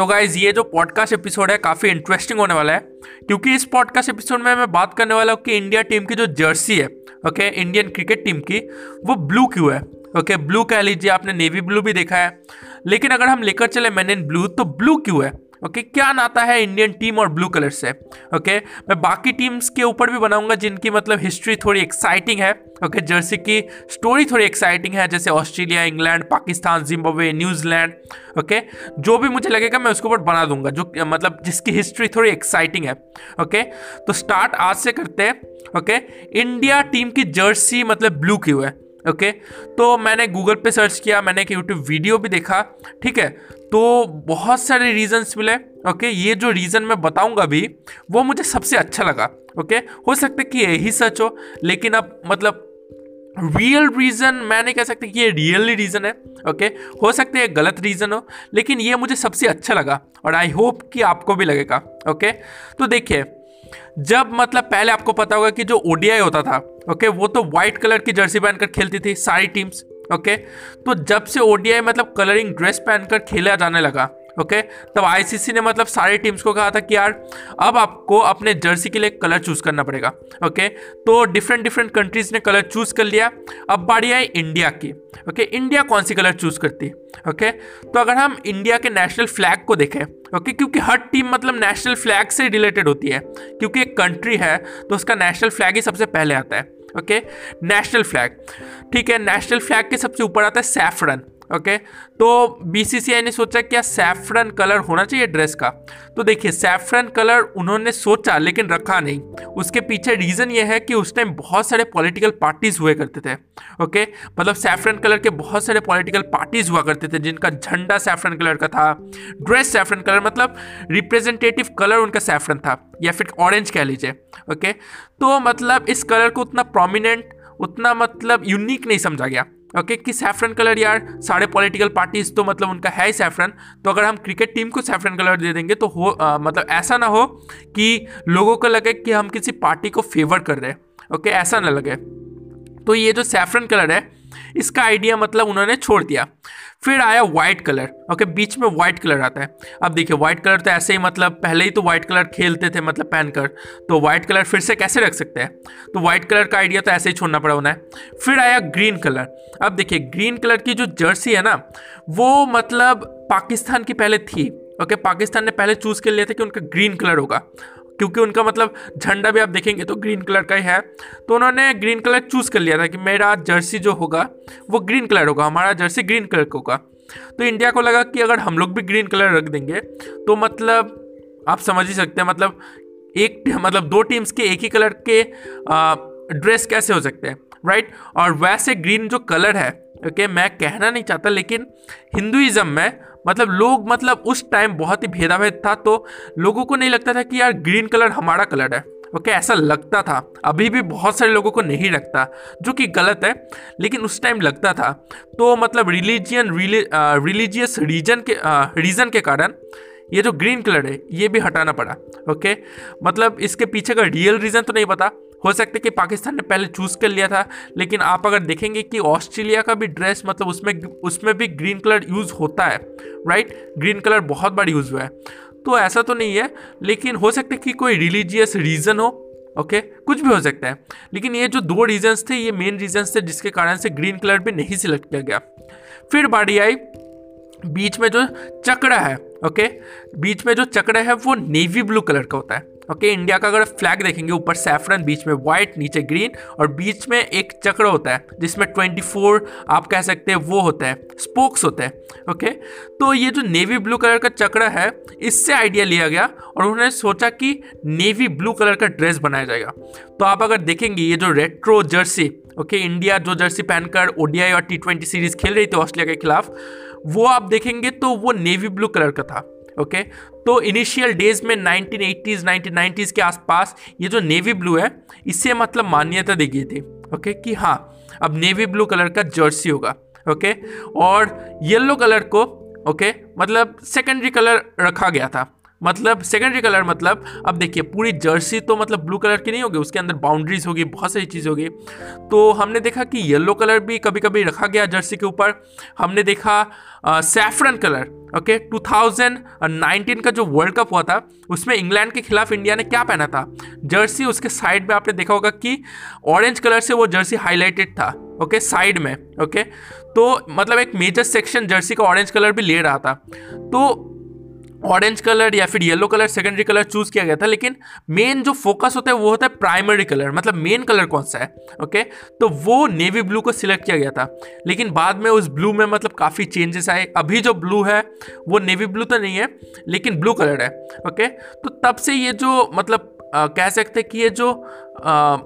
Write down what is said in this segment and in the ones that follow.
तो गाइज़ ये जो पॉडकास्ट एपिसोड है, काफ़ी इंटरेस्टिंग होने वाला है, क्योंकि इस पॉडकास्ट एपिसोड में मैं बात करने वाला हूँ कि इंडिया टीम की जो जर्सी है ओके इंडियन क्रिकेट टीम की, वो ब्लू क्यों है? ओके ब्लू कह लीजिए, आपने नेवी ब्लू भी देखा है, लेकिन अगर हम लेकर चले मैन इन ब्लू तो ब्लू क्यों है? ओके क्या नाता है इंडियन टीम और ब्लू कलर से? ओके मैं बाकी टीम्स के ऊपर भी बनाऊँगा जिनकी मतलब हिस्ट्री थोड़ी एक्साइटिंग है। ओके जर्सी की स्टोरी थोड़ी एक्साइटिंग है, जैसे Australia England Pakistan Zimbabwe New Zealand okay जो भी मुझे लगेगा मैं उसके ऊपर बना दूँगा, जो मतलब जिसकी हिस्ट्री थोड़ी एक्साइटिंग है। ओके तो स्टार्ट आज से करते हैं। ओके इंडिया टीम की जर्सी मतलब ब्लू क्यों है। ओके? तो मैंने गूगल पे सर्च किया, मैंने एक यूट्यूब वीडियो भी देखा, ठीक है? तो बहुत सारे रीजंस मिले, ओके? ये जो रीज़न मैं बताऊँगा भी वो मुझे सबसे अच्छा लगा, ओके? हो सकता है कि यही सच हो, लेकिन अब मतलब रियल रीज़न मैं नहीं कह सकता कि ये रियली रीज़न है, ओके? हो सकता है गलत रीज़न हो, लेकिन ये मुझे सबसे अच्छा लगा, और आई होप कि आपको भी लगेगा, ओके? तो देखिए, जब मतलब पहले आपको पता होगा कि जो ओडीआई होता था ओके, वो तो व्हाइट कलर की जर्सी पहनकर खेलती थी, सारी टीम्स ओके? तो जब से ओडीआई मतलब कलरिंग ड्रेस पहनकर खेला जाने लगा ओके? तब आईसीसी ने मतलब सारी टीम्स को कहा था कि यार, अब आपको अपने जर्सी के लिए कलर चूज़ करना पड़ेगा, ओके? तो डिफरेंट डिफरेंट कंट्रीज़ ने कलर चूज़ कर लिया। अब बारी आई इंडिया की, ओके? इंडिया कौन सी कलर चूज़ करती है, ओके? तो अगर हम इंडिया के नेशनल फ्लैग को देखें, ओके? क्योंकि हर टीम मतलब नेशनल फ्लैग से रिलेटेड होती है, क्योंकि एक कंट्री है तो उसका नेशनल फ्लैग ही सबसे पहले आता है, ओके? नेशनल फ्लैग ठीक है? नेशनल फ्लैग के सबसे ऊपर आता है सैफरन ओके? तो बीसीसीआई ने सोचा क्या सैफरन कलर होना चाहिए ड्रेस का? तो देखिए सैफरन कलर उन्होंने सोचा लेकिन रखा नहीं। उसके पीछे रीज़न ये है कि उस टाइम बहुत सारे पॉलिटिकल पार्टीज़ हुए करते थे, ओके? मतलब सैफरन कलर के बहुत सारे पॉलिटिकल पार्टीज़ हुआ करते थे, जिनका झंडा सैफरन कलर का था। ड्रेस सैफरन कलर मतलब रिप्रेजेंटेटिव कलर उनका सैफरन था, या फिर ऑरेंज कह लीजिए, ओके? तो मतलब इस कलर को उतना प्रोमिनेंट उतना मतलब यूनिक नहीं समझा गया। ओके कि सैफरन कलर यार सारे पॉलिटिकल पार्टीज़ तो मतलब उनका है ही सैफरन तो अगर हम क्रिकेट टीम को सैफरन कलर दे देंगे तो हो आ, मतलब ऐसा ना हो कि लोगों को लगे कि हम किसी पार्टी को फेवर कर रहे हैं। ओके ऐसा ना लगे। तो ये जो सैफरन कलर है इसका आइडिया मतलब उन्होंने छोड़ दिया। फिर आया व्हाइट कलर ओके बीच में व्हाइट कलर आता है। अब देखिए व्हाइट कलर तो ऐसे ही मतलब पहले ही तो व्हाइट कलर खेलते थे मतलब पहनकर तो व्हाइट कलर फिर से कैसे रख सकते हैं? तो व्हाइट कलर का आइडिया तो ऐसे ही छोड़ना पड़ा होना है फिर आया ग्रीन कलर अब देखिए ग्रीन कलर की जो जर्सी है ना, वो मतलब पाकिस्तान की पहले थी ओके पाकिस्तान ने पहले चूज़ कर लिया था कि उनका ग्रीन कलर होगा। क्योंकि उनका मतलब झंडा भी आप देखेंगे तो ग्रीन कलर का ही है। तो उन्होंने ग्रीन कलर चूज़ कर लिया था कि मेरा जर्सी जो होगा वो ग्रीन कलर होगा हमारा जर्सी ग्रीन कलर का होगा। तो इंडिया को लगा कि अगर हम लोग भी ग्रीन कलर रख देंगे तो मतलब आप समझ ही सकते हैं मतलब एक मतलब दो टीम्स के एक ही कलर के आ, ड्रेस कैसे हो सकते हैं राइट और वैसे ग्रीन जो कलर है ओके okay, मैं कहना नहीं चाहता लेकिन हिंदुइज्म में मतलब लोग मतलब उस टाइम बहुत ही भेदाभेद था तो लोगों को नहीं लगता था कि यार ग्रीन कलर हमारा कलर है। ओके ऐसा लगता था। अभी भी बहुत सारे लोगों को नहीं लगता, जो कि गलत है, लेकिन उस टाइम लगता था। तो मतलब रिलीजियन रिलीजियस रीजन के रीज़न के कारण ये जो ग्रीन कलर है, ये भी हटाना पड़ा। ओके मतलब इसके पीछे का रियल रीज़न तो नहीं पता हो सकता है कि पाकिस्तान ने पहले चूज़ कर लिया था, लेकिन आप अगर देखेंगे कि ऑस्ट्रेलिया का भी ड्रेस मतलब उसमें उसमें भी ग्रीन कलर यूज़ होता है राइट ग्रीन कलर बहुत बार यूज़ हुआ है। तो ऐसा तो नहीं है, लेकिन हो सकता है कि कोई रिलीजियस रीज़न हो ओके okay? कुछ भी हो सकता है। लेकिन ये जो दो रीजंस थे, ये मेन रीजंस थे जिसके कारण से ग्रीन कलर भी नहीं सिलेक्ट किया गया। फिर बारी आई, बीच में जो चक्रा है ओके? बीच में जो चक्रा है, वो नेवी ब्लू कलर का होता है। ओके? इंडिया का अगर फ्लैग देखेंगे, ऊपर सैफरन बीच में व्हाइट नीचे ग्रीन और बीच में एक चक्र होता है, जिसमें 24 आप कह सकते हैं, वो होता है स्पोक्स होते हैं। ओके? तो ये जो नेवी ब्लू कलर का चक्र है, इससे आइडिया लिया गया और उन्होंने सोचा कि नेवी ब्लू कलर का ड्रेस बनाया जाएगा। तो आप अगर देखेंगे, ये जो रेट्रो जर्सी ओके? इंडिया जो जर्सी पहनकर ओडीआई और टी सीरीज़ खेल रही थी ऑस्ट्रेलिया के खिलाफ वो आप देखेंगे तो वो नेवी ब्लू कलर का था ओके तो इनिशियल डेज़ में 1980s 1990s के आसपास ये जो नेवी ब्लू है इससे मतलब मान्यता दी गई थी ओके कि हाँ अब नेवी ब्लू कलर का जर्सी होगा ओके और येलो कलर को ओके मतलब सेकेंडरी कलर रखा गया था। मतलब सेकेंडरी कलर मतलब अब देखिए पूरी जर्सी तो मतलब ब्लू कलर की नहीं होगी उसके अंदर बाउंड्रीज होगी बहुत सारी चीज़ होगी। तो हमने देखा कि येलो कलर भी कभी कभी रखा गया जर्सी के ऊपर। हमने देखा सैफरन कलर ओके 2019 का जो वर्ल्ड कप हुआ था उसमें इंग्लैंड के खिलाफ इंडिया ने क्या पहना था? जर्सी उसके साइड में आपने देखा होगा कि ऑरेंज कलर से वो जर्सी हाईलाइटेड था ओके okay, साइड में ओके okay? तो मतलब एक मेजर सेक्शन जर्सी का ऑरेंज कलर भी ले रहा था। तो ऑरेंज कलर या फिर yellow colour secondary colour choose किया गया था लेकिन मेन जो फोकस होता है वो होता है प्राइमरी कलर मतलब मेन कलर कौन सा है ओके तो वो नेवी ब्लू को सिलेक्ट किया गया था। लेकिन बाद में उस ब्लू में मतलब काफ़ी चेंजेस आए। अभी जो ब्लू है वो नेवी ब्लू तो नहीं है लेकिन ब्लू कलर है ओके तो तब से ये जो मतलब आ, कह सकते कि ये जो आ,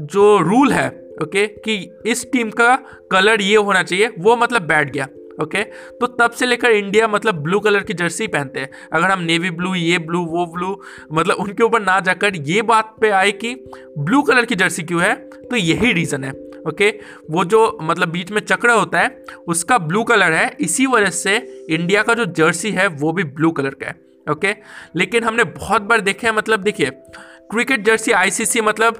जो रूल है ओके कि इस टीम का कलर ये होना चाहिए वो मतलब बैठ गया। ओके? तो तब से लेकर इंडिया मतलब ब्लू कलर की जर्सी पहनते हैं। अगर हम नेवी ब्लू, ये ब्लू, वो ब्लू मतलब उनके ऊपर ना जाकर ये बात पे आए कि ब्लू कलर की जर्सी क्यों है तो यही रीज़न है, ओके? वो जो मतलब बीच में चक्र होता है, उसका ब्लू कलर है, इसी वजह से इंडिया का जो जर्सी है, वो भी ब्लू कलर का है, ओके? लेकिन हमने बहुत बार देखे हैं मतलब देखिए, क्रिकेट जर्सी आईसीसी मतलब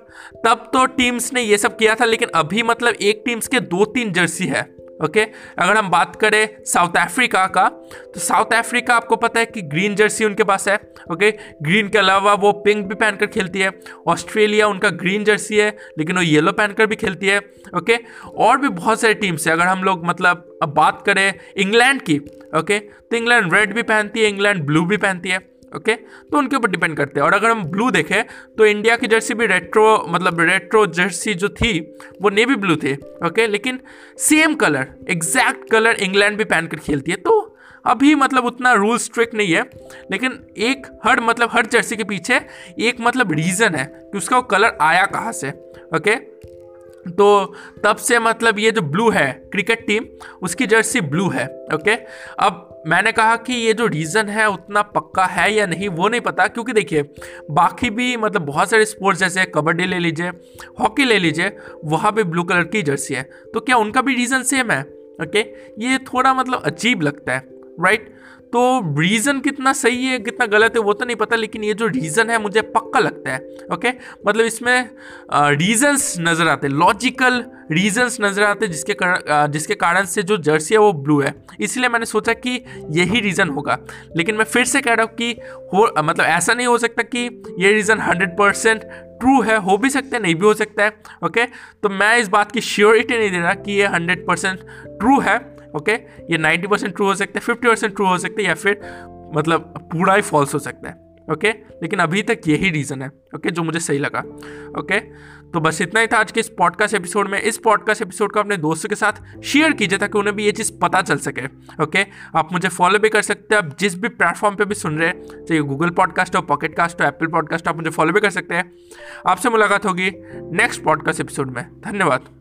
तब तो टीम्स ने ये सब किया था, लेकिन अभी मतलब एक टीम्स के दो तीन जर्सी है। ओके अगर हम बात करें साउथ अफ्रीका का तो साउथ अफ्रीका आपको पता है कि ग्रीन जर्सी उनके पास है ओके ग्रीन के अलावा वो पिंक भी पहनकर खेलती है। ऑस्ट्रेलिया उनका ग्रीन जर्सी है, लेकिन वो येलो पहनकर भी खेलती है ओके और भी बहुत सारी टीम्स है। अगर हम लोग मतलब अब बात करें इंग्लैंड की ओके तो इंग्लैंड रेड भी पहनती है इंग्लैंड ब्लू भी पहनती है। ओके? तो उनके ऊपर डिपेंड करते हैं। और अगर हम ब्लू देखें तो इंडिया की जर्सी भी रेट्रो मतलब रेट्रो जर्सी जो थी, वो नेवी ब्लू थे, ओके? लेकिन same colour exact colour England भी पहन कर खेलती है। तो अभी मतलब उतना रूल स्ट्रिक्ट नहीं है, लेकिन एक हर मतलब हर जर्सी के पीछे एक मतलब रीज़न है कि उसका वो कलर आया कहाँ से, ओके? तो तब से मतलब ये जो ब्लू है क्रिकेट टीम उसकी जर्सी ब्लू है ओके अब मैंने कहा कि ये जो रीज़न है, उतना पक्का है या नहीं, वो नहीं पता, क्योंकि देखिए, बाकी भी मतलब बहुत सारे स्पोर्ट्स जैसे कबड्डी ले लीजिए, हॉकी ले लीजिए, वहाँ भी ब्लू कलर की जर्सी है। तो क्या उनका भी रीज़न सेम है ओके ये थोड़ा मतलब अजीब लगता है राइट तो रीज़न कितना सही है, कितना गलत है, वो तो नहीं पता, लेकिन ये जो रीज़न है, मुझे पक्का लगता है ओके मतलब इसमें रीजंस नज़र आते लॉजिकल रीजंस नज़र आते जिसके कारण जिसके कारण से जो जर्सी है, वो ब्लू है। इसलिए मैंने सोचा कि यही रीज़न होगा, लेकिन मैं फिर से कह रहा हूँ कि हो मतलब ऐसा नहीं हो सकता कि ये रीज़न हंड्रेड परसेंट ट्रू है, हो भी सकता है, नहीं भी हो सकता है ओके तो मैं इस बात की श्योरिटी नहीं दे रहा कि ये हंड्रेड परसेंट ट्रू है। ओके? ये नाइन्टी परसेंट ट्रू हो सकता है फिफ्टी परसेंट ट्रू हो सकता है, या फिर मतलब पूरा ही फॉल्स हो सकता है, ओके? लेकिन अभी तक यही रीज़न है, ओके, जो मुझे सही लगा, ओके? तो बस इतना ही था आज के इस पॉडकास्ट एपिसोड में। इस पॉडकास्ट एपिसोड को अपने दोस्तों के साथ शेयर कीजिए ताकि उन्हें भी ये चीज़ पता चल सके, ओके? आप मुझे फॉलो भी कर सकते हैं, आप जिस भी प्लेटफॉर्म पे भी सुन रहे हैं, चाहे गूगल पॉडकास्ट हो पॉकेट कास्ट हो एप्पल पॉडकास्ट हो, आप मुझे फॉलो भी कर सकते हैं। आपसे मुलाकात होगी नेक्स्ट पॉडकास्ट एपिसोड में। धन्यवाद।